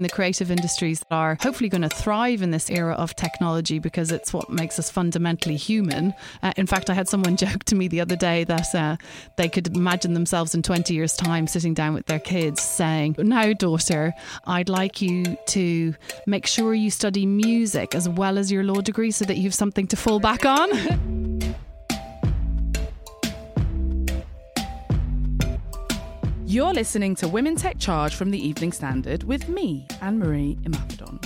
The creative industries that are hopefully going to thrive in this era of technology because it's what makes us fundamentally human. Uh, in fact, I had someone joke to me the other day that uh, they could imagine themselves in 20 years' time sitting down with their kids saying, Now, daughter, I'd like you to make sure you study music as well as your law degree so that you have something to fall back on. You're listening to Women Tech Charge from the Evening Standard with me, Anne Marie Imafidon.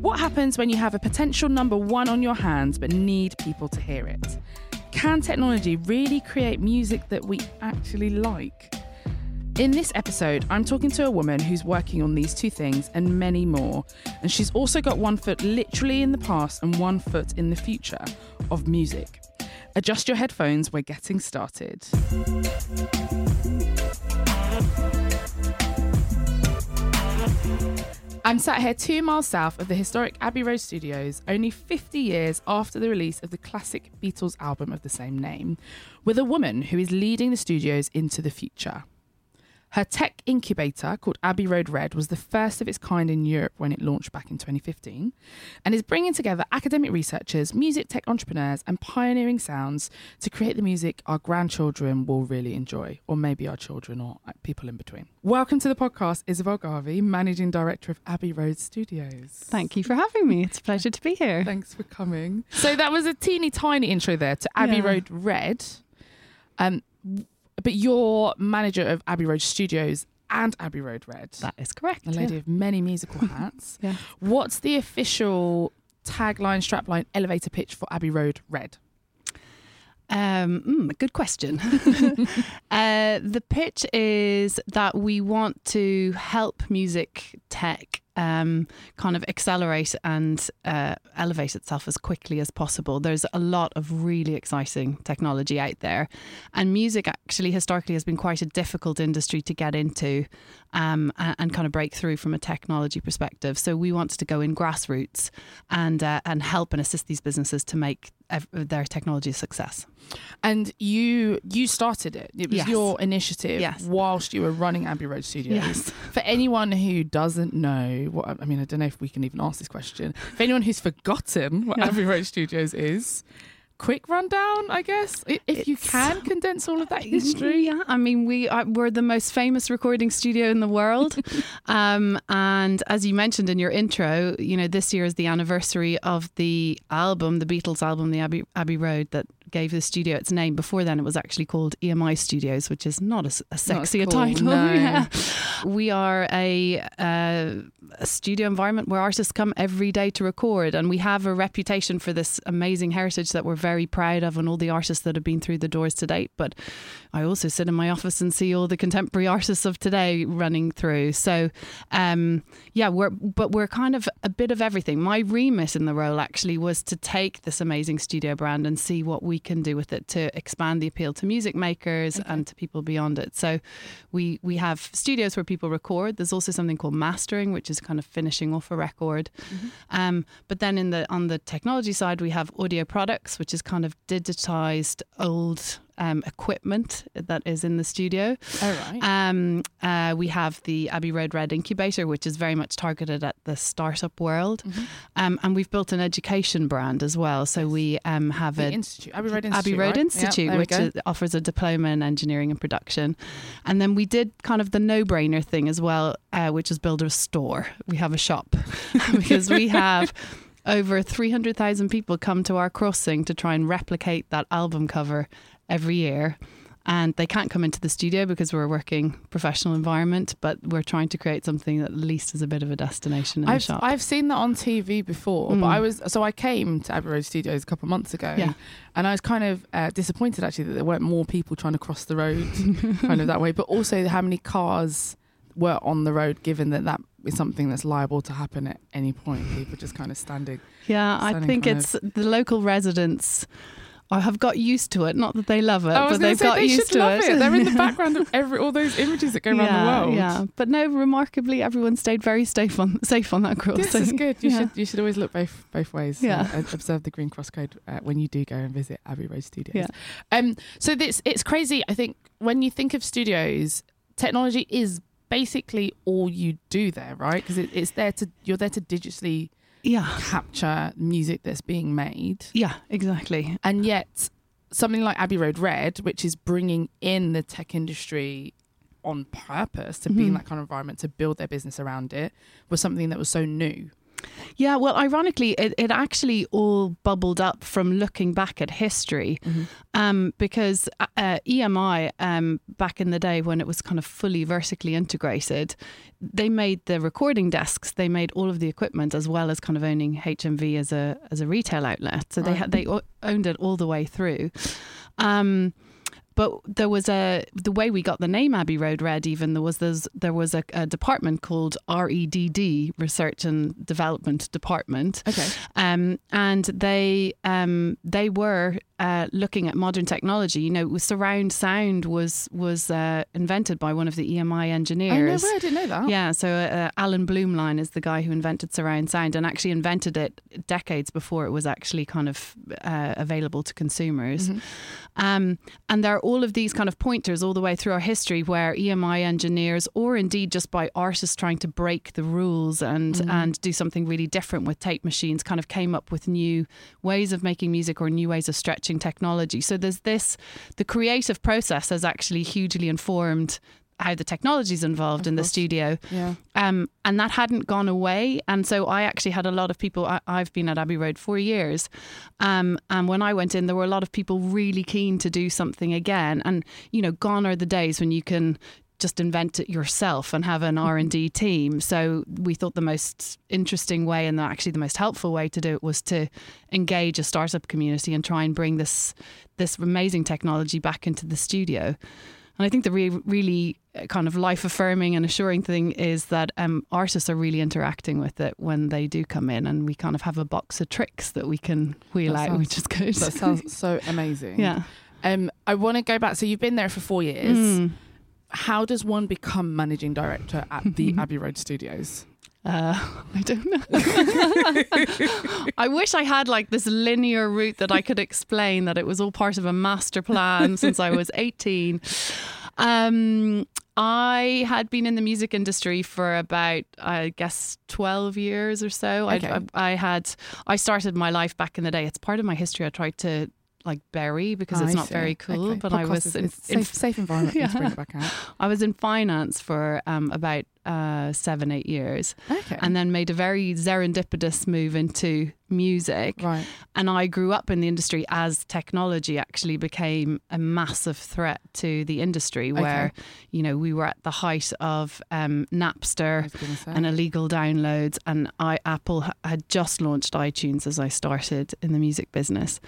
What happens when you have a potential number one on your hands but need people to hear it? Can technology really create music that we actually like? In this episode, I'm talking to a woman who's working on these two things and many more. And she's also got one foot literally in the past and one foot in the future of music. Adjust your headphones, we're getting started. I'm sat here two miles south of the historic Abbey Road Studios, only 50 years after the release of the classic Beatles album of the same name, with a woman who is leading the studios into the future. Her tech incubator, called Abbey Road Red, was the first of its kind in Europe when it launched back in 2015 and is bringing together academic researchers, music tech entrepreneurs, and pioneering sounds to create the music our grandchildren will really enjoy, or maybe our children or uh, people in between. Welcome to the podcast, Isabel Garvey, Managing Director of Abbey Road Studios. Thank you for having me. It's a pleasure to be here. Thanks for coming. So that was a teeny tiny intro there to Abbey Yeah. Road Red. Um, but you're manager of Abbey Road Studios and Abbey Road Red. That is correct. a lady yeah. of many musical hats. Yeah. What's the official tagline, strapline, elevator pitch for Abbey Road Red? Um, mm, good question. uh, the pitch is that we want to help music tech um, kind of accelerate and uh, elevate itself as quickly as possible. There's a lot of really exciting technology out there, and music actually historically has been quite a difficult industry to get into um, and, and kind of break through from a technology perspective. So we wanted to go in grassroots and uh, and help and assist these businesses to make their technology success. And you you started it. It was Yes. your initiative Yes. whilst you were running Abbey Road Studios. Yes. For anyone who doesn't know what I mean, I don't know if we can even ask this question. For anyone who's forgotten what Yeah. Abbey Road Studios is, quick rundown, I guess. If you can condense all of that history. Yeah, I mean, we are, we're the most famous recording studio in the world. um, and as you mentioned in your intro, you know, this year is the anniversary of the album, the Beatles album, the Abbey, Abbey Road, that gave the studio its name. Before then, it was actually called EMI Studios, which is not as a sexier a cool, title. no. Yeah. We are a, uh, a studio environment where artists come every day to record, and we have a reputation for this amazing heritage that we're very proud of, and all the artists that have been through the doors to date. But I also sit in my office and see all the contemporary artists of today running through. So, um, yeah, we're but we're kind of a bit of everything. My remit in the role actually was to take this amazing studio brand and see what we can do with it to expand the appeal to music makers and to people beyond it. So, we we have studios where people record. There's also something called mastering, which is kind of finishing off a record. Um, but then in the on the technology side, we have audio products, which is kind of digitized old um, equipment that is in the studio. Oh, right. Um, uh, we have the Abbey Road Red Incubator, which is very much targeted at the startup world, Mm-hmm. um, and we've built an education brand as well. So we um, have the a Institute, Abbey Road Institute. Abbey Road right? Institute, we which is, offers a diploma in engineering and production. And then we did kind of the no brainer thing as well, uh, which is build a store. We have a shop because we have over 300,000 people come to our crossing to try and replicate that album cover every year. And they can't come into the studio because we're a working professional environment, but we're trying to create something that at least is a bit of a destination in I've, the shop. I've seen that on TV before, but Mm. I was so I came to Abbey Road Studios a couple of months ago, Yeah. and I was kind of uh, disappointed actually that there weren't more people trying to cross the road kind of that way, but also how many cars were on the road, given that that is something that's liable to happen at any point. People just kind of standing. Yeah, I think it's the local residents. I have got used to it. Not that they love it, but they've got they used to love it. They're in the background of every all those images that go around yeah, the world. Yeah, but no, remarkably, everyone stayed very safe on safe on that crossing. This is good. You Yeah. should you should always look both both ways. Yeah. and observe the green cross code uh, when you do go and visit Abbey Road Studios. Yeah. Um. So this it's crazy. I think when you think of studios, technology is basically all you do there, right? Because it, it's there to you're there to digitally Yeah, capture music that's being made, yeah, exactly. and yet something like Abbey Road Red, which is bringing in the tech industry on purpose to be in Mhm. that kind of environment to build their business around it was something that was so new. Yeah, well, ironically, it, it actually all bubbled up from looking back at history, um, because uh, uh, EMI um, back in the day when it was kind of fully vertically integrated, they made the recording desks, they made all of the equipment, as well as kind of owning HMV as a as a retail outlet. So they Right. had they o- owned it all the way through. Um, but there was a the way we got the name Abbey Road Red. Even there was there's, there was a, a department called REDD, Research and Development Department, Okay. um, and they um, they were uh, looking at modern technology. You know, surround sound was was uh, invented by one of the EMI Oh no engineers. way! I didn't know that. Yeah, so uh, Alan Blumlein is the guy who invented surround sound and actually invented it decades before it was actually kind of uh, available to consumers. Mhm. Um, and there are all of these kind of pointers all the way through our history where EMI engineers, or indeed just by artists trying to break the rules and Mhm. and do something really different with tape machines, kind of came up with new ways of making music or new ways of stretching technology. So there's this, the creative process has actually hugely informed how the technology is involved Of in the studio. Yeah. Um, and that hadn't gone away. And so I actually had a lot of people. I, I've been at Abbey Road for years. Um, and when I went in, there were a lot of people really keen to do something again. And, you know, gone are the days when you can just invent it yourself and have an R&D team. So we thought the most interesting way and actually the most helpful way to do it was to engage a startup community and try and bring this this amazing technology back into the studio. And I think the re- really uh, kind of life affirming and assuring thing is that um, artists are really interacting with it when they do come in, and we kind of have a box of tricks that we can wheel That out, sounds- which is good. That sounds so amazing. yeah. Um, I want to go back. So you've been there for four years. Mm. How does one become managing director at the Abbey Road Studios? Uh, I don't know. I wish I had like this linear route that I could explain that it was all part of a master plan since I was 18. Um, I had been in the music industry for about, I guess, 12 years or so. Okay. I, I, I had, I started my life back in the day. It's part of my history. I tried to like bury because I it's not see. very cool, Okay. but I was is- in, safe, safe environment. yeah. to bring it back out. I was in finance for um, about uh, seven, eight years, Okay. and then made a very serendipitous move into music. right. And I grew up in the industry as technology actually became a massive threat to the industry, where you know we were at the height of um, Napster was gonna say. and illegal downloads, and I Apple had just launched iTunes as I started in the music business.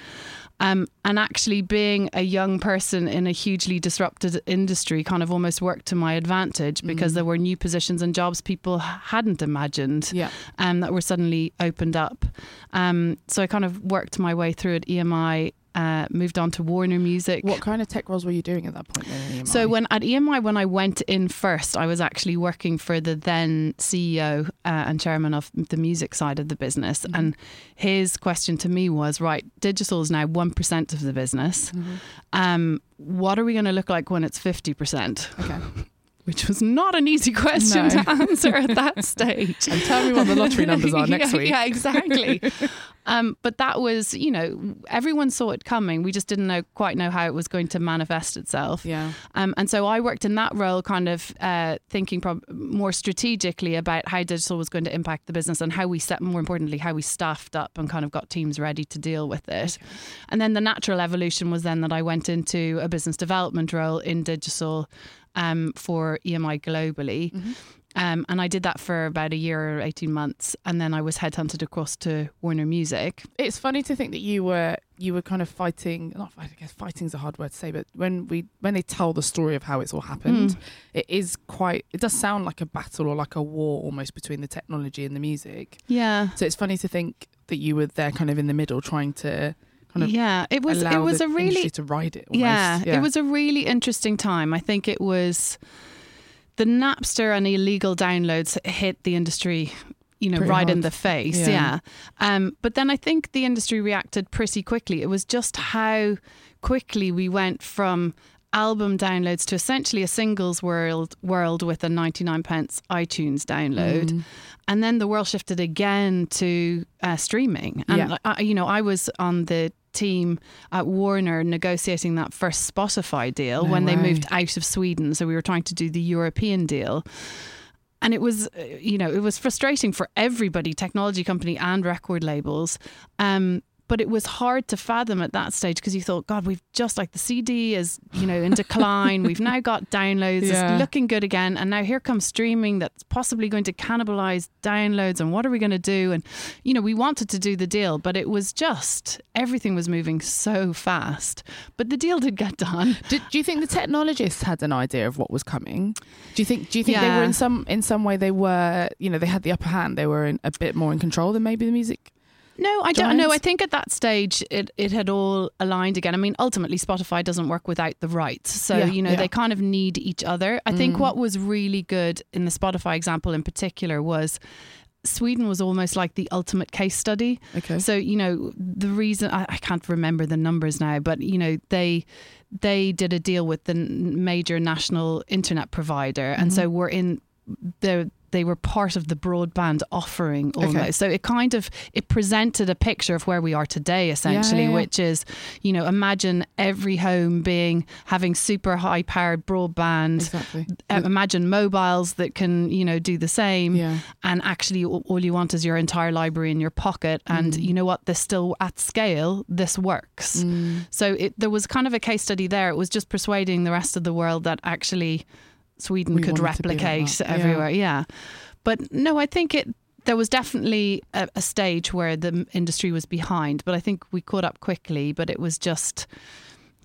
Um, and actually, being a young person in a hugely disrupted industry kind of almost worked to my advantage because Mhm. there were new positions and jobs people hadn't imagined yeah. um, that were suddenly opened up. Um, so I kind of worked my way through at EMI uh, moved on to Warner Music. What kind of tech roles were you doing at that point? Then EMI? So when at EMI, when I went in first, I was actually working for the then CEO uh, and chairman of the music side of the business, Mm-hmm. and his question to me was, right, digital is now one percent of the business. Mm-hmm. Um, what are we going to look like when it's fifty percent? okay, Which was not an easy question No. to answer at that stage. and tell me what the lottery numbers are next yeah, week. Yeah, exactly. um, but that was, you know, everyone saw it coming. We just didn't know quite know how it was going to manifest itself. Yeah. Um, and so I worked in that role, kind of uh, thinking prob- more strategically about how digital was going to impact the business and how we set, more importantly, how we staffed up and kind of got teams ready to deal with it. And then the natural evolution was then that I went into a business development role in digital um, for EMI globally. Um, and I did that for about a year or 18 months. And then I was headhunted across to Warner Music. It's funny to think that you were you were kind of fighting. Not I guess fighting's a hard word to say, but when we when they tell the story of how it's all happened, Mm. it is quite. It does sound like a battle or like a war almost between the technology and the music. Yeah. So it's funny to think that you were there, kind of in the middle, trying to kind of yeah, it was it was a really to ride it. Almost. Yeah, it was a really interesting time. I think it was the Napster and illegal downloads hit the industry, you know, Pretty right in the face. Yeah. Yeah. Um, but then I think the industry reacted pretty quickly. It was just how quickly we went from album downloads to essentially a singles world world with a 99 pence iTunes download Mm. and then the world shifted again to uh, streaming and Yeah. I, you know I was on the team at Warner negotiating that first Spotify deal No when they moved out of Sweden. So we were trying to do the European deal. And it was uh, you know it was frustrating for everybody technology company and record labels. Um but it was hard to fathom at that stage because you thought, God, we've just like the CD is, you know, in decline. we've now got downloads. Yeah. It's looking good again. And now here comes streaming that's possibly going to cannibalize downloads. And what are we going to do? And, you know, we wanted to do the deal, but it was just everything was moving so fast. But the deal did get done. Did, do you think the technologists had an idea of what was coming? Do you think? Do you think they were in some in some way they were you know they had the upper hand? They were in a bit more in control than maybe the music. No, I don't know. I think at that stage it, it had all aligned again. I mean, ultimately, Spotify doesn't work without the rights. So, Yeah, you know, yeah. they kind of need each other. I think Mm. what was really good in the Spotify example in particular was Sweden was almost like the ultimate case study. Okay. So, you know, the reason I, I can't remember the numbers now, but, you know, they they did a deal with the major national internet provider. And so we're in the they were part of the broadband offering almost. Okay. So it kind of it presented a picture of where we are today essentially, yeah. which is, you know, imagine every home being having super high powered broadband. exactly. Uh, imagine mobiles that can, you know, do the same. Yeah. And actually, all you want is your entire library in your pocket. And Mm. you know what? This still at scale, this works. So it, there was kind of a case study there. It was just persuading the rest of the world that actually Sweden We could be like replicate. Yeah. everywhere. Yeah. But no, I think it. There was definitely a, a stage where the industry was behind, but I think we caught up quickly. But it was just,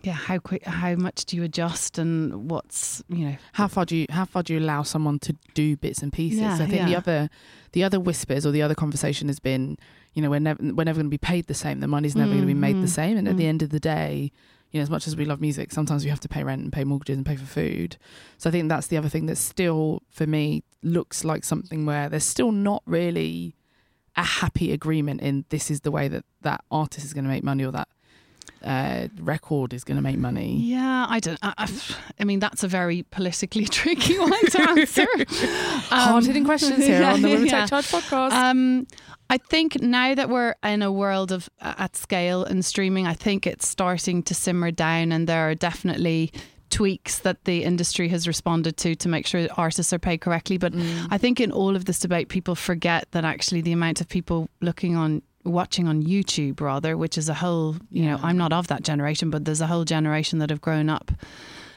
yeah, how quick, how much do you adjust, and what's you know, How far do you how far do you allow someone to do bits and pieces? Yeah, I think the other the other whispers or the other conversation has been, you know, we're never we're never going to be paid the same. The money's never going to be made Mhm. the same. And at Mm. the end of the day, you know, as much as we love music, sometimes we have to pay rent and pay mortgages and pay for food. So I think that's the other thing that still, for me, looks like something where there's still not really a happy agreement in this is the way that that artist is going to make money or that uh, record is going to make money. Yeah, I don't. I, I, mean, that's a very politically tricky one to answer. Hard hitting questions here on the Women yeah. Take Charge podcast. Um, I think now that we're in a world of uh, at scale and streaming, I think it's starting to simmer down, and there are definitely tweaks that the industry has responded to to make sure that artists are paid correctly. But Mm. I think in all of this debate, people forget that actually the amount of people looking on watching on YouTube rather, which is a whole, you know, I'm not of that generation, but there's a whole generation that have grown up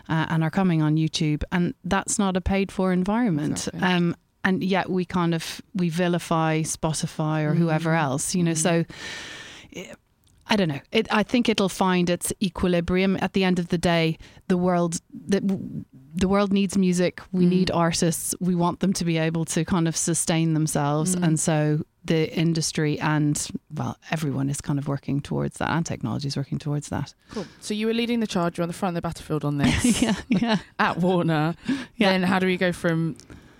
uh, and are coming on YouTube, and that's not a paid for environment. Exactly. Um, and yet we kind of we vilify Spotify or whoever Mm. else, you know. So eh, I don't know. It, I think it'll find its equilibrium at the end of the day. The world the, the world needs music. We Mm. need artists. We want them to be able to kind of sustain themselves, Mm. and so the industry and well, everyone is kind of working towards that, and technology is working towards that. Cool. So you were leading the charge. You're on the front of the battlefield on this. yeah, yeah. At Warner. Yeah. Then how do we go from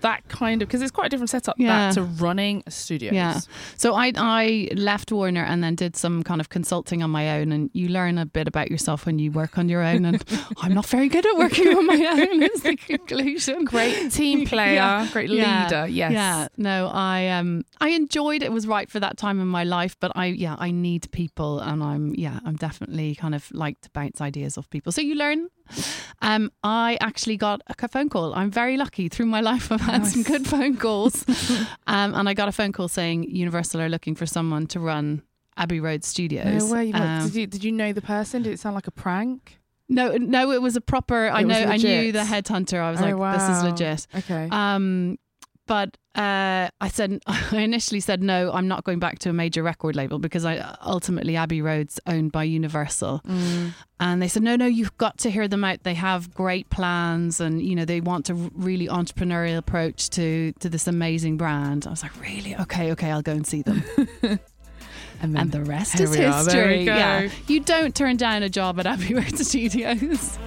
that kind of because it's quite a different setup Yeah. that to running a studio. Yeah. So I I left Warner and then did some kind of consulting on my own, and you learn a bit about yourself when you work on your own. And I'm not very good at working on my own. Is the conclusion. Great team player, Yeah. great leader. Yes. Yeah. No, I um I enjoyed it. it was right for that time in my life, but I yeah, I need people and I'm yeah, I'm definitely kind of like to bounce ideas off people. So you learn. Um I actually got a phone call. I'm very lucky through my life I've had some good phone calls. um and I got a phone call saying Universal are looking for someone to run Abbey Road Studios. No way. Um, did you did you know the person? Did it sound like a prank? no, no, it was a proper. I It was know. I knew the headhunter. I was Oh, like, this is legit. Okay. Um, but uh, I said I initially said no. I'm not going back to a major record label because I ultimately Abbey Road's owned by Universal, Mm. and they said no, no. You've got to hear them out. They have great plans, and you know they want a really entrepreneurial approach to to this amazing brand. I was like, really? Okay, okay. I'll go and see them. And then and the rest is we are. There we history. Yeah, you don't turn down a job at Abbey Road Studios.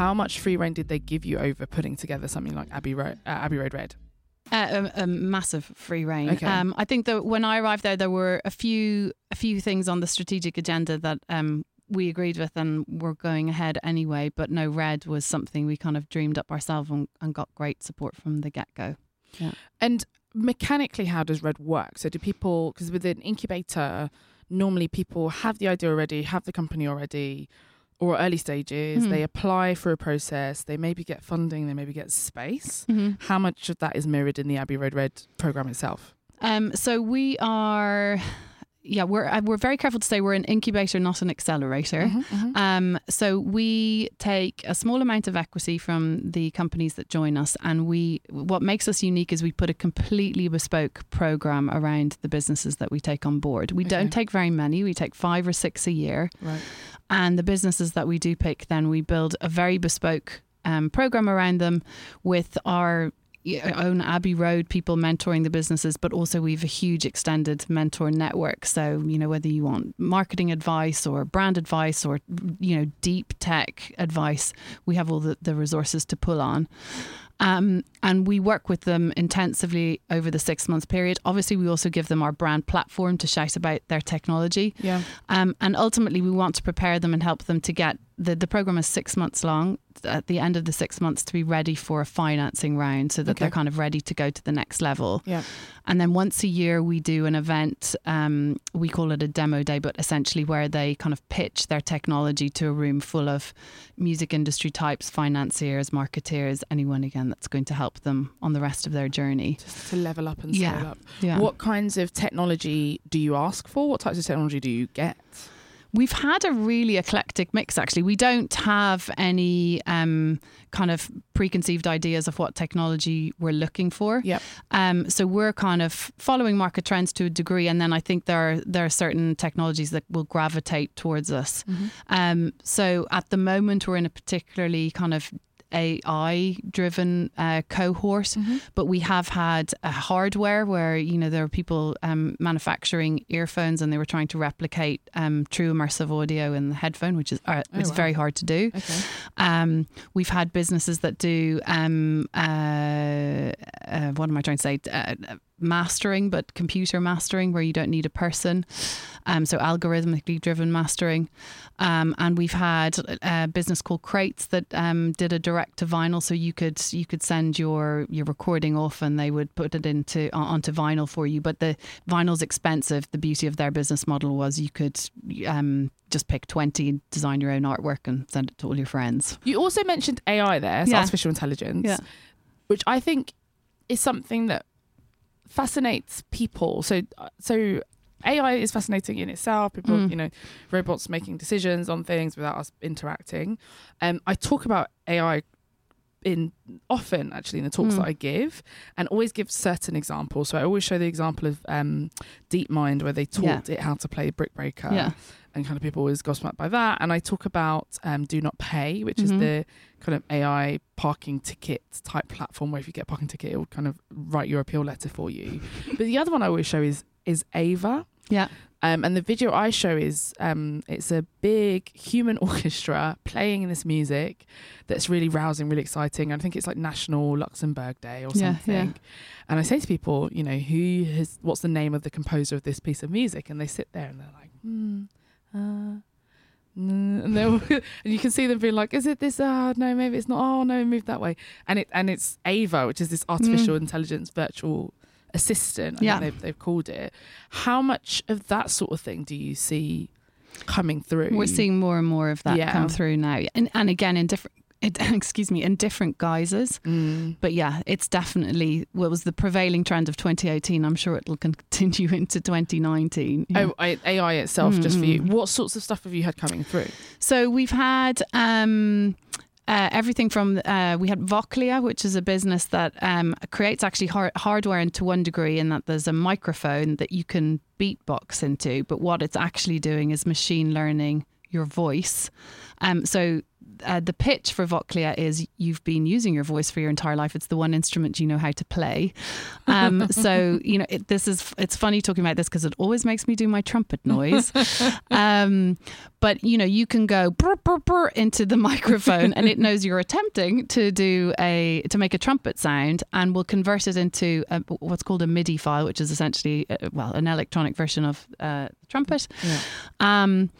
How much free reign did they give you over putting together something like Abbey Road, uh, Abbey Road Red? Uh, a, a massive free reign. Okay. Um, I think that when I arrived there, there were a few a few things on the strategic agenda that um, we agreed with and were going ahead anyway. But no, red was something we kind of dreamed up ourselves and, and got great support from the get go. Yeah. And mechanically, how does Red work? So do people? Because with an incubator, normally people have the idea already, have the company already, or early stages. Mhm. They apply for a process. They maybe get funding. They maybe get space. Mm-hmm. How much of that is mirrored in the Abbey Road Red program itself? Um, so we are, yeah, we're uh, we're very careful to say we're an incubator, not an accelerator. Mhm, mhm. Um, so we take a small amount of equity from the companies that join us, and we what makes us unique is we put a completely bespoke program around the businesses that we take on board. We Okay. don't take very many; we take five or six a year, Right. and the businesses that we do pick, then we build a very bespoke um, program around them with our own Abbey Road people mentoring the businesses, but also we've a huge extended mentor network. So, you know, whether you want marketing advice or brand advice or, you know, deep tech advice, we have all the, the resources to pull on. Um, and we work with them intensively over the six month period. Obviously, we also give them our brand platform to shout about their technology. Yeah. Um, and ultimately, we want to prepare them and help them to get the, the program is six months long. At the end of the six months, to be ready for a financing round so that Okay. they're kind of ready to go to the next level. Yeah. And then once a year, we do an event. Um, we call it a demo day, but essentially where they kind of pitch their technology to a room full of music industry types, financiers, marketeers, anyone again that's going to help them on the rest of their journey. Just to level up and Yeah. scale up. Yeah. What kinds of technology do you ask for? What types of technology do you get? We've had a really eclectic mix, actually. We don't have any um, kind of preconceived ideas of what technology we're looking for. Yep. Um, so we're kind of following market trends to a degree, and then I think there are, there are certain technologies that will gravitate towards us. Um, so at the moment, we're in a particularly kind of AI driven uh, cohort, but we have had a hardware where you know there are people um, manufacturing earphones and they were trying to replicate um, true immersive audio in the headphone, which is uh, Oh, it's wow. very hard to do. Okay. Um, we've had businesses that do um, uh, uh, what am I trying to say? Mastering, but computer mastering, where you don't need a person. Um, so algorithmically driven mastering. Um, and we've had a business called Crates that um, did a direct to vinyl, so you could you could send your your recording off, and they would put it into onto vinyl for you. But the vinyl's expensive. The beauty of their business model was you could um, just pick twenty, design your own artwork, and send it to all your friends. You also mentioned AI there, so Yeah. artificial intelligence, Yeah. which I think is something that fascinates people. So, uh, so AI is fascinating in itself. People, Mm. you know, robots making decisions on things without us interacting. Um, I talk about AI in often actually in the talks Mm. that I give, and always give certain examples. So I always show the example of um, DeepMind where they taught it how to play Brick Breaker. Yeah. and kind of people always gobsmacked by that. And I talk about um, Do Not Pay, which Mhm. is the kind of AI parking ticket type platform where if you get a parking ticket, it will kind of write your appeal letter for you. but the other one I always show is is Ava. Yeah. Um, and the video I show is um, it's a big human orchestra playing this music that's really rousing, really exciting. And I think it's like National Luxembourg Day or Yeah, something. yeah. And I say to people, you know, who has what's the name of the composer of this piece of music? And they sit there and they're like, hmm, uh, and, they'll- and you can see them being like, "Is it this? Ah, no, maybe it's not. Oh, no, move that way." And it and it's Ava, which is this artificial intelligence virtual assistant. I Yeah. they've, they've called it. How much of that sort of thing do you see coming through? We're seeing more and more of that Yeah. come through now, and and again in different. It, excuse me, in different guises. Mm. But yeah, it's definitely what was the prevailing trend of 2018. I'm sure it'll continue into 2019. Yeah. Oh, I, AI itself, just for you. What sorts of stuff have you had coming through? So we've had um, uh, everything from uh, we had Vochlea, which is a business that um, creates actually har- hardware and to one degree, in that there's a microphone that you can beatbox into, but what it's actually doing is machine learning your voice. Um, so. Uh, the pitch for Vochlea is you've been using your voice for your entire life. It's the one instrument you know how to play. Um, so you know it, this is. It's funny talking about this because it always makes me do my trumpet noise. um, but you know you can go brr, brr, brr into the microphone and it knows you're attempting to do a to make a trumpet sound and will convert it into a, what's called a MIDI file, which is essentially uh, well an electronic version of uh, trumpet. Yeah. Um,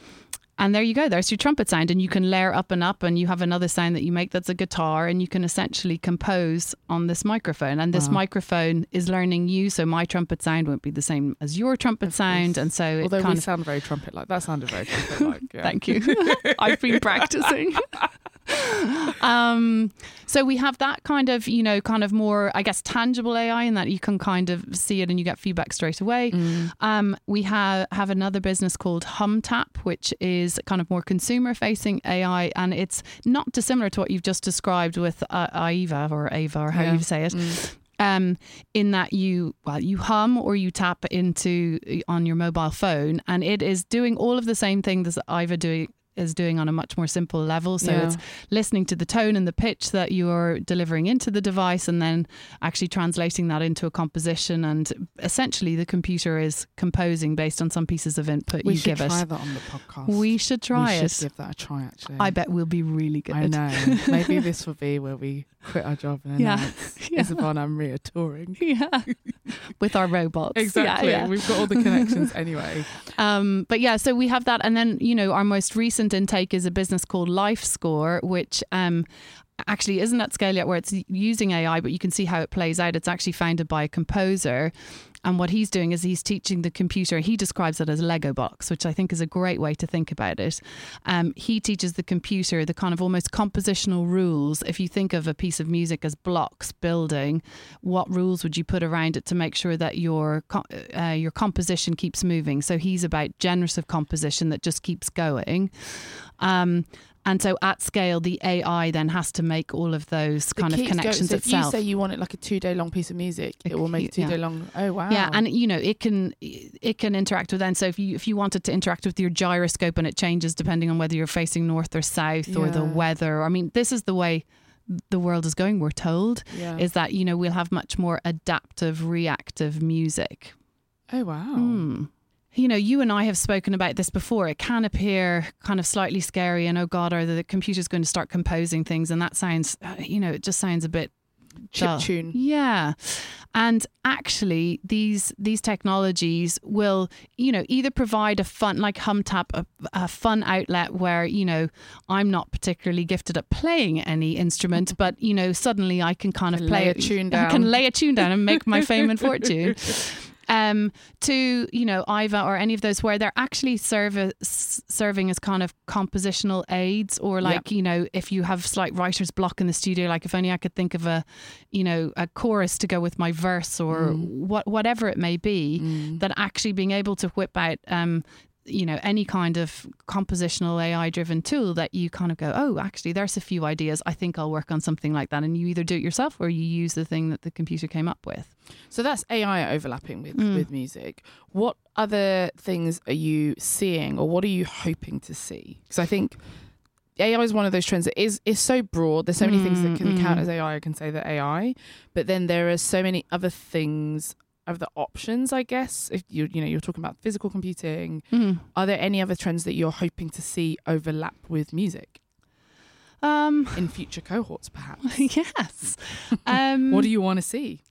and there you go. There's your trumpet sound, and you can layer up and up, and you have another sound that you make that's a guitar, and you can essentially compose on this microphone. And this Wow. microphone is learning you, so my trumpet sound won't be the same as your trumpet Of sound, course. and so it Although kind we of sound very trumpet like. That sounded very trumpet like. Yeah. Thank you. I've been practicing. um, so we have that kind of, you know, kind of more, I guess, tangible AI in that you can kind of see it and you get feedback straight away. Mm. Um, we have have another business called HumTap, which is kind of more consumer facing AI, and it's not dissimilar to what you've just described with uh, Aiva or Ava or how Yeah. you say it Mm. um, in that you well you hum or you tap into on your mobile phone, and it is doing all of the same things that Aiva doing is doing on a much more simple level. So Yeah. it's listening to the tone and the pitch that you're delivering into the device, and then actually translating that into a composition. And essentially, the computer is composing based on some pieces of input We you should try it. that on the podcast. We should try we it. should give that a try. Actually, I bet we'll be really good. I know. Maybe this will be where we quit our job and Yeah. announce Yeah. Isabel and Amria touring. Yeah, with our robots. Yeah, Exactly. yeah. We've got all the connections anyway. Um, but yeah, so we have that, and then you know our most recent intake is a business called LifeScore, which um, actually isn't at scale yet, where it's using AI, but you can see how it plays out. It's actually founded by a composer. And what he's doing is he's teaching the computer. He describes it as Lego box, which I think is a great way to think about it. Um, he teaches the computer the kind of almost compositional rules. If you think of a piece of music as blocks building, what rules would you put around it to make sure that your uh, your composition keeps moving? So he's about generative composition that just keeps going. Um, and so at scale, the AI then has to make all of those kind of connections so if itself. you say you want it like a two day long piece of music, it, It will make a two yeah. day long. Oh wow. Yeah, and you know it can it can interact with then. So if you if you wanted to interact with your gyroscope and it changes depending on whether you're facing north or south or the weather. I mean, this is the way the world is going. We're told yeah. is that you know we'll have much more adaptive, reactive music. oh wow. Hmm. You know, you and I have spoken about this before. It can appear kind of slightly scary, and oh God, are the computer's going to start composing things? And that sounds, uh, you know, it just sounds a bit Chip tune. Yeah. And actually these these technologies will, you know, either provide a fun like HumTap a, a fun outlet where, you know, I'm not particularly gifted at playing any instrument, but you know, suddenly I can kind of Can play a tune I can lay a tune down and make my fame and fortune. Um, to you know Aiva or any of those where they're actually serve, serving as kind of compositional aids or like you know if you have slight writer's block in the studio like if only I could think of a you know a chorus to go with my verse or Mm. what whatever it may be that actually being able to whip out um, you know any kind of compositional AI driven tool that you kind of go, oh, actually, there's a few ideas. I think I'll work on something like that, and you either do it yourself or you use the thing that the computer came up with. So that's AI overlapping with mm. with music. What other things are you seeing, or what are you hoping to see? Because I think. AI is one of those trends that is is so broad. There's so many mm, things that can mm. count as AI. I can say that AI, but then there are so many other things of the options, I guess. If you you know you're talking about physical computing, mm. are there any other trends that you're hoping to see overlap with music? Um, in future cohorts, perhaps. yes. Um, what do you want to see?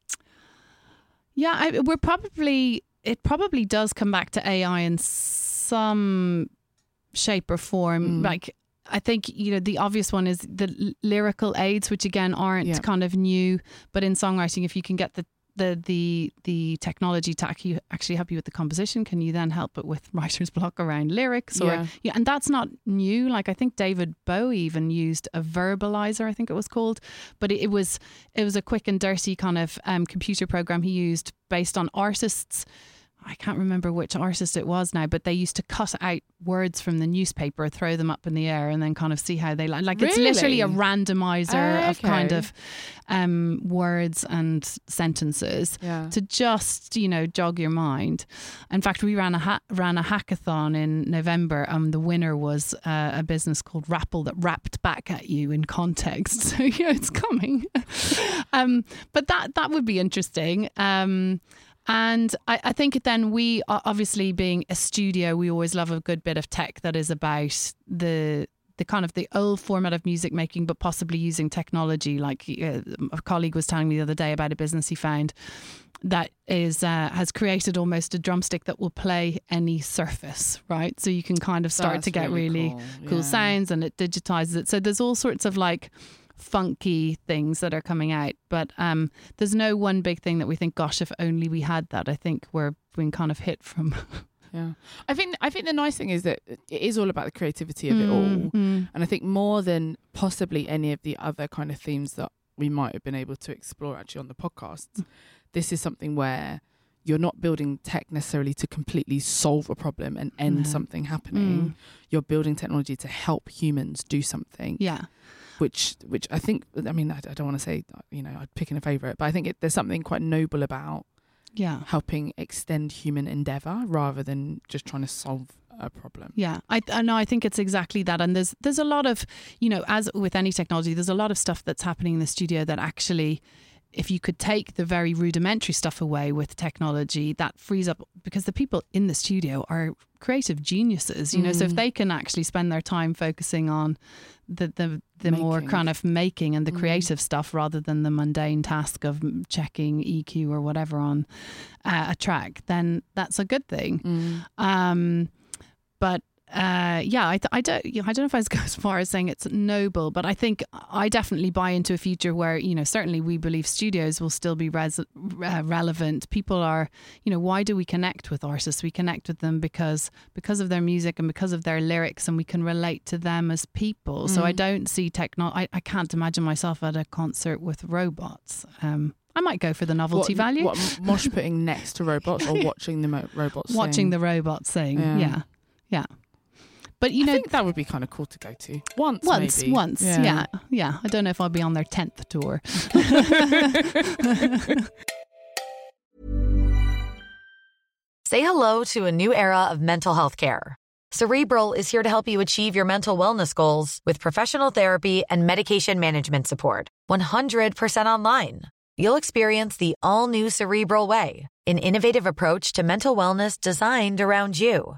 Yeah, I, we're probably it probably does come back to AI in some shape or form. Mm. Like I think you know the obvious one is the lyrical aids, which again aren't yeah. kind of new, but in songwriting, if you can get the the the the technology to actually help you with the composition can you then help it with writer's block around lyrics or yeah. yeah and that's not new like i think david bowie even used a Verbasizer i think it was called but it, it was it was a quick and dirty kind of um, computer program he used based on artists I can't remember which artist it was now, but they used to cut out words from the newspaper, throw them up in the air, and then kind of see how they like. Like really? it's literally a randomizer okay. of kind of um, words and sentences yeah. to just you know jog your mind. In fact, we ran a ha- ran a hackathon in November, and the winner was uh, a business called Rapple that rapped back at you in context. So yeah, it's coming. um, but that that would be interesting. Um, and I, I, think then we, are obviously being a studio, we always love a good bit of tech that is about the the kind of the old format of music making, but possibly using technology. Like uh, a colleague was telling me the other day about a business he found that is uh, has created almost a drumstick that will play any surface, right? So you can kind of start That's to get really, really cool, cool yeah. sounds, and it digitizes it. So there's all sorts of like funky things that are coming out. But um, there's no one big thing that we think, gosh, if only we had that. I think we're being kind of hit from. yeah, I think I think the nice thing is that it is all about the creativity of mm, it all, mm. and I think more than possibly any of the other kind of themes that we might have been able to explore actually on the podcast, mm. this is something where you're not building tech necessarily to completely solve a problem and end something happening. Mm. You're building technology to help humans do something. Yeah which which I think I mean I, I don't want to say you know I'd pick in a favorite, but I think it, there's something quite noble about yeah helping extend human endeavor rather than just trying to solve a problem. Yeah, I, I know. I think it's exactly that. And there's there's a lot of you know, as with any technology, there's a lot of stuff that's happening in the studio that actually if you could take the very rudimentary stuff away with technology, that frees up because the people in the studio are creative geniuses, you know. Mm. So if mm. they can actually spend their time focusing on the the, the more kind of making and the mm. creative stuff rather than the mundane task of checking EQ or whatever on uh, a track, then that's a good thing. Mm. Um, but uh, yeah, I, I don't, I don't know if I go as far as saying it's noble, but I think I definitely buy into a future where you know certainly we believe studios will still be res- uh, relevant. People are, you know, why do we connect with artists? We connect with them because because of their music and because of their lyrics, and we can relate to them as people. Mm. So I mm. don't see techno. I, I can't imagine myself at a concert with robots. Um, I might go for the novelty what, value. What mosh putting next to robots or watching the mo- robots? Watching sing? the robots sing. Yeah. yeah. yeah. But you know, I know, think that would be kind of cool to go to once. Once, maybe. once, yeah. yeah, yeah. I don't know if I'll be on their tenth tour. Say hello to a new era of mental health care. Cerebral is here to help you achieve your mental wellness goals with professional therapy and medication management support. 100% online. You'll experience the all new Cerebral Way, an innovative approach to mental wellness designed around you.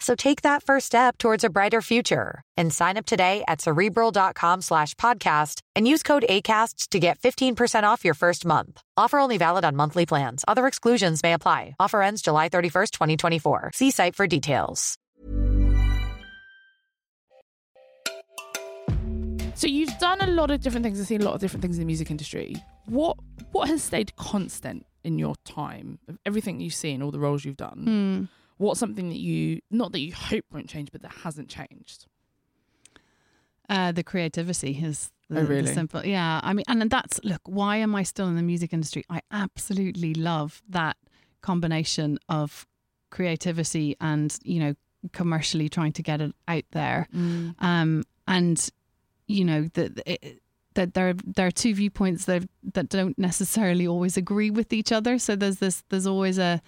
So take that first step towards a brighter future and sign up today at cerebral.com slash podcast and use code ACasts to get 15% off your first month. Offer only valid on monthly plans. Other exclusions may apply. Offer ends July 31st, 2024. See site for details. So you've done a lot of different things. I've seen a lot of different things in the music industry. What what has stayed constant in your time of everything you've seen, all the roles you've done? Mm. What's something that you not that you hope won't change, but that hasn't changed? Uh, the creativity is the, Oh, the really? simple. Yeah, I mean, and that's look. Why am I still in the music industry? I absolutely love that combination of creativity and you know commercially trying to get it out there. Um, and you know that that there there are two viewpoints that that don't necessarily always agree with each other. So there's this there's always a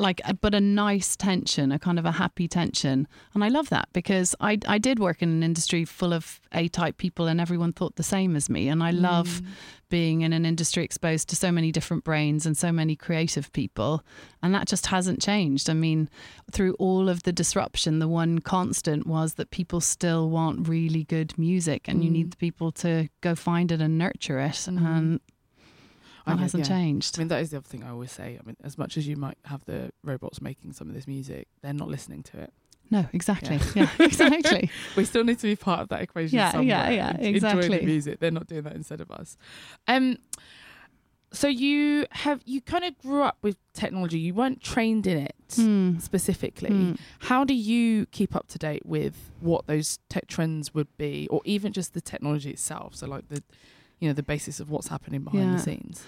like a, but a nice tension, a kind of a happy tension, and I love that because I I did work in an industry full of A type people, and everyone thought the same as me, and I love mm. being in an industry exposed to so many different brains and so many creative people, and that just hasn't changed. I mean, through all of the disruption, the one constant was that people still want really good music, and you need mm. the people to go find it and nurture it, mm-hmm. and I that get- hasn't yeah. changed. I mean, that is the other thing I always say. I mean, as much as you might have the robots making some of this music, they're not listening to it. No, exactly. Yeah, exactly. We still need to be part of that equation. Yeah, somewhere yeah, yeah, and Enjoy exactly. the music. They're not doing that instead of us. Um, so you have you kind of grew up with technology. You weren't trained in it Hmm. specifically. Hmm. How do you keep up to date with what those tech trends would be, or even just the technology itself? So, like the, you know, the basis of what's happening behind Yeah. the scenes.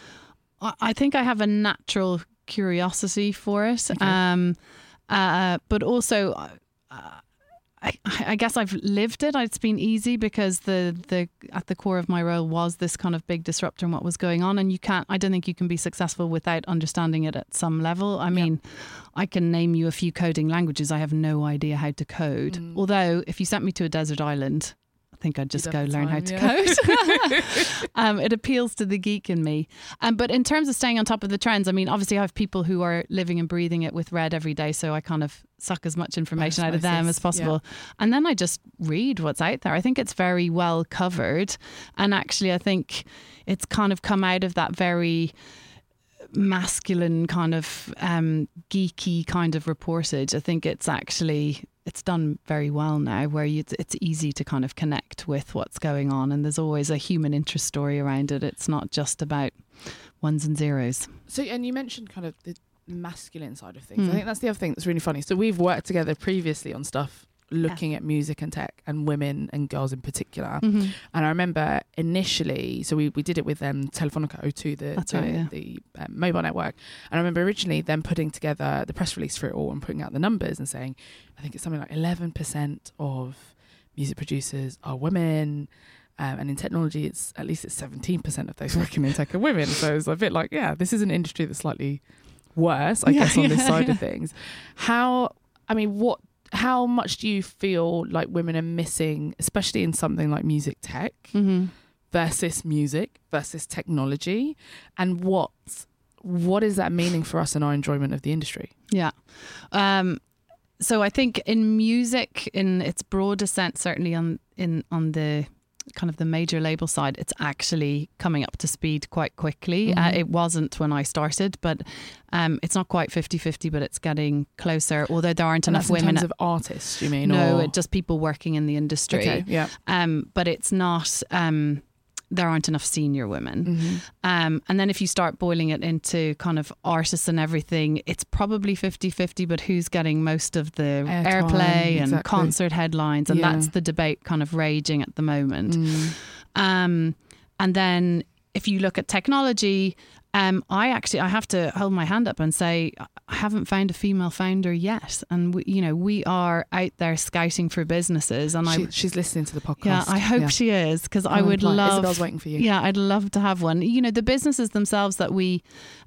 I think I have a natural curiosity for it. Okay. Um, uh, but also, uh, I, I guess I've lived it. It's been easy because the the at the core of my role was this kind of big disruptor in what was going on, and you can't. I don't think you can be successful without understanding it at some level. I mean, I can name you a few coding languages. I have no idea how to code. Mm. Although, if you sent me to a desert island. I think I'd just go learn how to yeah. code. um, it appeals to the geek in me. Um, but in terms of staying on top of the trends, I mean, obviously, I have people who are living and breathing it with Red every day, so I kind of suck as much information out of them as possible. And then I just read what's out there. I think it's very well covered. And actually, I think it's kind of come out of that very masculine kind of um, geeky kind of reportage. I think it's actually it's done very well now, where you, it's easy to kind of connect with what's going on, and there's always a human interest story around it. It's not just about ones and zeros. So, and you mentioned kind of the masculine side of things. Hmm. I think that's the other thing that's really funny. So, we've worked together previously on stuff looking at music and tech and women and girls in particular. Mm-hmm. And I remember initially, so we, we did it with um, Telefonica O2, the, That's the, right, yeah. the um, mobile network. And I remember originally them putting together the press release for it all and putting out the numbers and saying, I think it's something like 11% of music producers are women. Um, and in technology, it's at least it's 17% of those working in tech are women. So it's a bit like, yeah, this is an industry that's slightly worse, I Yeah, guess, on this side yeah. of things. How, I mean, what, how much do you feel like women are missing, especially in something like music tech Mm-hmm. versus music versus technology, and what what is that meaning for us and our enjoyment of the industry? Yeah. Um, so I think in music, in its broader sense, certainly on in on the kind of the major label side, it's actually coming up to speed quite quickly. Uh, Mhm. it wasn't when I started, but um, it's not quite 50-50, but it's getting closer. Although there aren't And enough that's in women. terms of artists, you mean? no, or? just people working in the industry. okay, yeah. Um, but it's not. Um, there aren't enough senior women. Mhm. Um, and then if you start boiling it into kind of artists and everything, it's probably 50 50, but who's getting most of the Airtime, airplay and exactly. concert headlines? And Yeah. that's the debate kind of raging at the moment. Mm. Um, and then if you look at technology, um, I actually I have to hold my hand up and say I haven't found a female founder yet, and we, you know we are out there scouting for businesses, and She, I she's listening to the podcast. yeah I hope Yeah. she is because I would imply- love Isabel's waiting for you. yeah, I'd love to have one. You know, the businesses themselves that we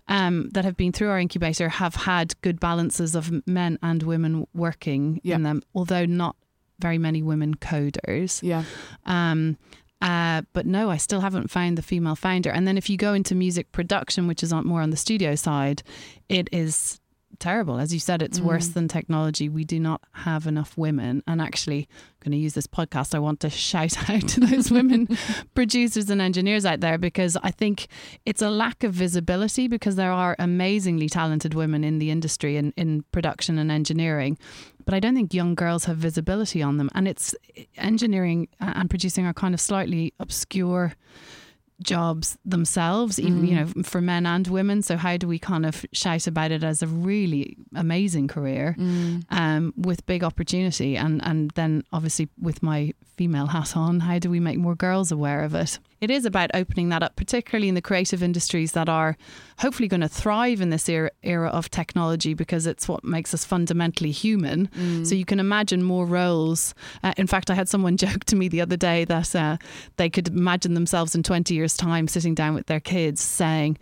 um, that have been through our incubator have had good balances of men and women working Yeah. in them, although not very many women coders. Yeah. Um, uh, but no, I still haven't found the female founder. And then if you go into music production, which is on, more on the studio side, it is terrible. As you said, it's worse Mm. than technology. We do not have enough women. And actually, I'm going to use this podcast. I want to shout out to those women producers and engineers out there because I think it's a lack of visibility because there are amazingly talented women in the industry in, in production and engineering. But I don't think young girls have visibility on them. And it's engineering uh, and producing are kind of slightly obscure jobs themselves, even you know, mm. for men and women. So how do we kind of shout about it as a really amazing career mm. um, with big opportunity, and and then obviously with my female hat on, how do we make more girls aware of it? It is about opening that up, particularly in the creative industries that are hopefully going to thrive in this era, era of technology because it's what makes us fundamentally human. So you can imagine more roles. Uh, in fact, I had someone joke to me the other day that uh, they could imagine themselves in 20 years' time sitting down with their kids saying,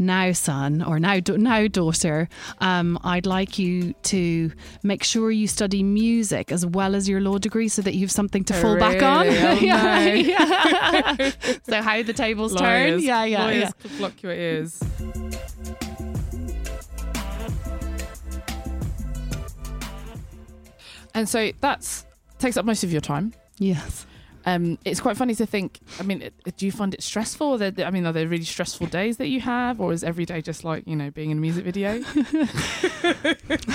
now, son, or now, now, daughter, um, I'd like you to make sure you study music as well as your law degree, so that you have something to fall back on. Yeah, yeah. so how the tables turn? Yeah, yeah, lawyers yeah. block your ears. And so that's takes up most of your time. Yes. Um, it's quite funny to think. I mean, do you find it stressful? There, I mean, are there really stressful days that you have, or is every day just like you know being in a music video?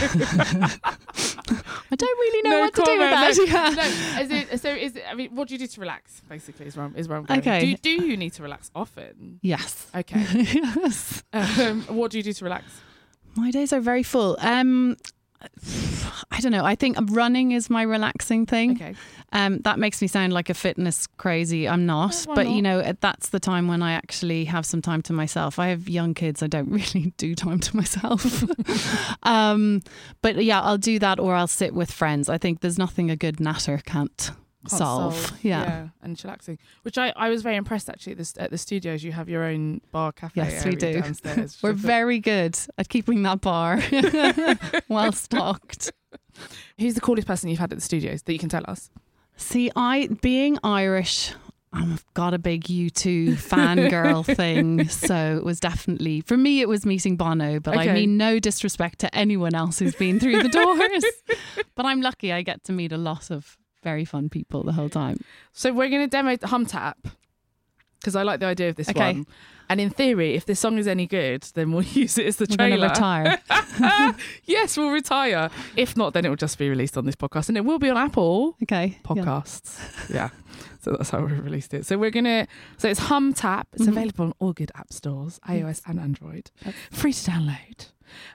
I don't really know what to do with that. No, Yeah. no, is it, so is it, I mean, what do you do to relax? Basically, is where I'm, is where I'm going. Okay. Do, you- do you need to relax often? Yes. Okay. yes. um, what do you do to relax? My days are very full. Um, I don't know. I think running is my relaxing thing. Okay. Um, that makes me sound like a fitness crazy. I'm not, why but you know, that's the time when I actually have some time to myself. I have young kids. I don't really do time to myself. um, but yeah, I'll do that, or I'll sit with friends. I think there's nothing a good natter can't, Can't solve. Yeah. and chillaxing. Which I, I was very impressed actually at the, at the studios. You have your own bar cafe. Yes, we do. Downstairs, We're very good at keeping that bar well stocked. Who's the coolest person you've had at the studios that you can tell us? See, I being Irish, I've got a big U2 fangirl thing. So it was definitely, for me, it was meeting Bono, but I mean no disrespect to anyone else who's been through the doors. but I'm lucky I get to meet a lot of very fun people the whole time. So we're going to demo Hum Tap because I like the idea of this Okay. one. And in theory, if this song is any good, then we'll use it as the We're trailer. retire. yes, we'll retire. If not, then it will just be released on this podcast, and it will be on Apple Okay. podcasts. Yeah. So that's how we released it. So we're gonna. So it's Hum Tap. It's Mhm. available on all good app stores, iOS and Android. Free to download.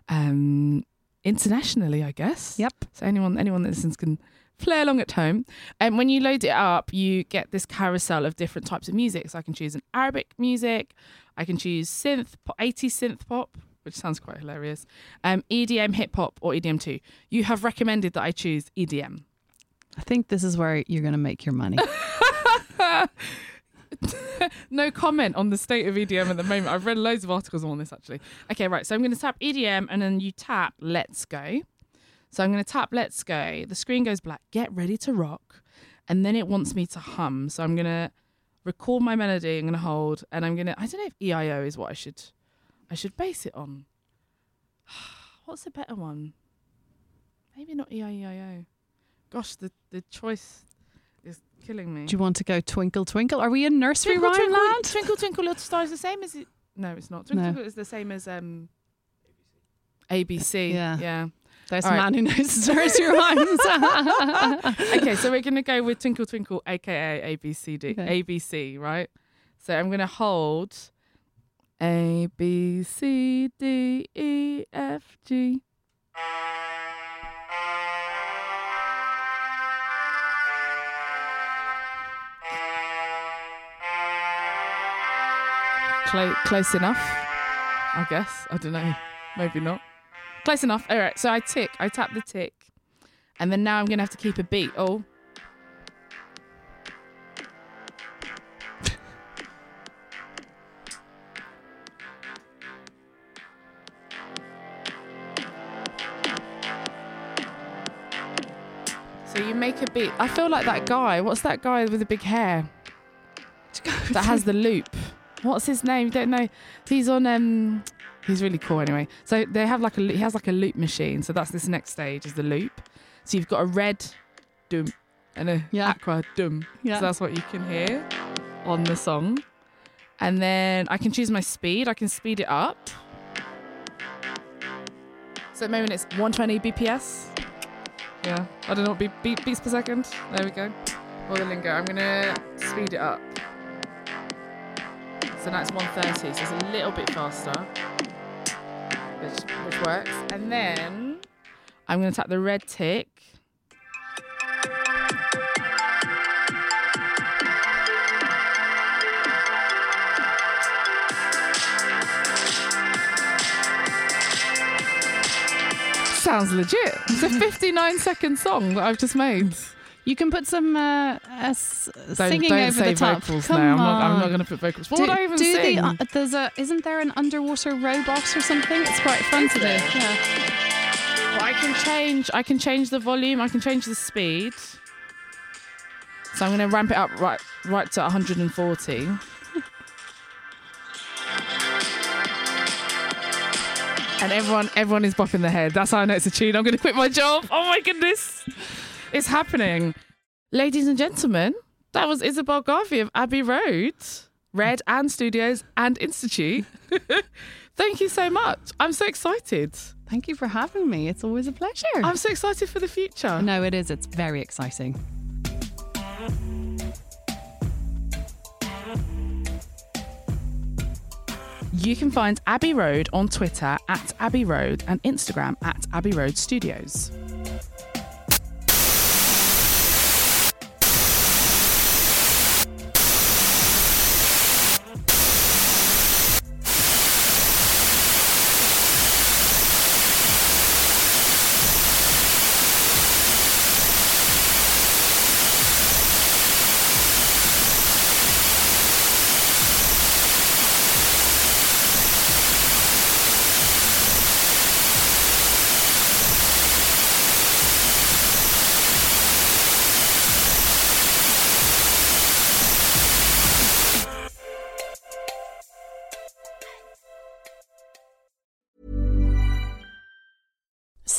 Um, internationally, I guess. Yep. So anyone anyone that listens can play along at home. And when you load it up, you get this carousel of different types of music. So I can choose an Arabic music, I can choose synth, 80s synth pop, which sounds quite hilarious. Um, EDM, hip hop, or EDM two. You have recommended that I choose EDM. I think this is where you're going to make your money. no comment on the state of EDM at the moment. I've read loads of articles on this actually. Okay, right. So I'm going to tap EDM and then you tap Let's Go. So I'm going to tap Let's Go. The screen goes black. Get ready to rock. And then it wants me to hum. So I'm going to record my melody. I'm going to hold and I'm going to, I don't know if EIO is what I should, I should base it on. What's a better one? Maybe not E EIO. Gosh, the, the choice killing me. Do you want to go twinkle, twinkle? Are we in nursery Twinkle, rhyme twinkle, land? Twinkle, twinkle, little star is the same as it. No, it's not. Twinkle, No. twinkle is the same as um. ABC. Yeah. Yeah. There's All a right. man who knows nursery rhymes. Okay, so we're gonna go with Twinkle Twinkle, aka A B C D, Okay. ABC, right? So I'm gonna hold A B C D E F G. Close, close enough, I guess. I don't know. Maybe not. Close enough. All right. So I tick. I tap the tick, and then now I'm gonna have to keep a beat. Oh. So you make a beat. I feel like that guy. What's that guy with the big hair that has the loop? What's his name? You don't know. He's on. Um, he's really cool. Anyway, so they have like a. He has like a loop machine. So that's this next stage is the loop. So you've got a red dum and a Yeah. aqua dum. Yeah. So that's what you can hear on the song. And then I can choose my speed. I can speed it up. So at the moment it's 120 BPS. Yeah. I don't know what beat, beats per second. There we go. Or the lingo. I'm gonna speed it up. So that's 130, so it's a little bit faster. Which, which works. And then I'm gonna tap the red tick. Sounds legit. It's a 59 second song that I've just made. You can put some uh, uh, singing don't over say the top. vocals Come now. I'm not, I'm not going to put vocals. What do, would I even do sing? The, uh, there's a isn't there an underwater robot or something? It's quite fun to do. Yeah. Well, I can change. I can change the volume. I can change the speed. So I'm going to ramp it up right, right to 140. and everyone, everyone is bopping their head. That's how I know it's a tune. I'm going to quit my job. Oh my goodness, it's happening, ladies and gentlemen. That was Isabel Garvey of Abbey Road, Red and Studios and Institute. Thank you so much. I'm so excited. Thank you for having me. It's always a pleasure. I'm so excited for the future. no, it is. It's very exciting. You can find Abbey Road on Twitter at Abbey Road and Instagram at Abbey Road Studios.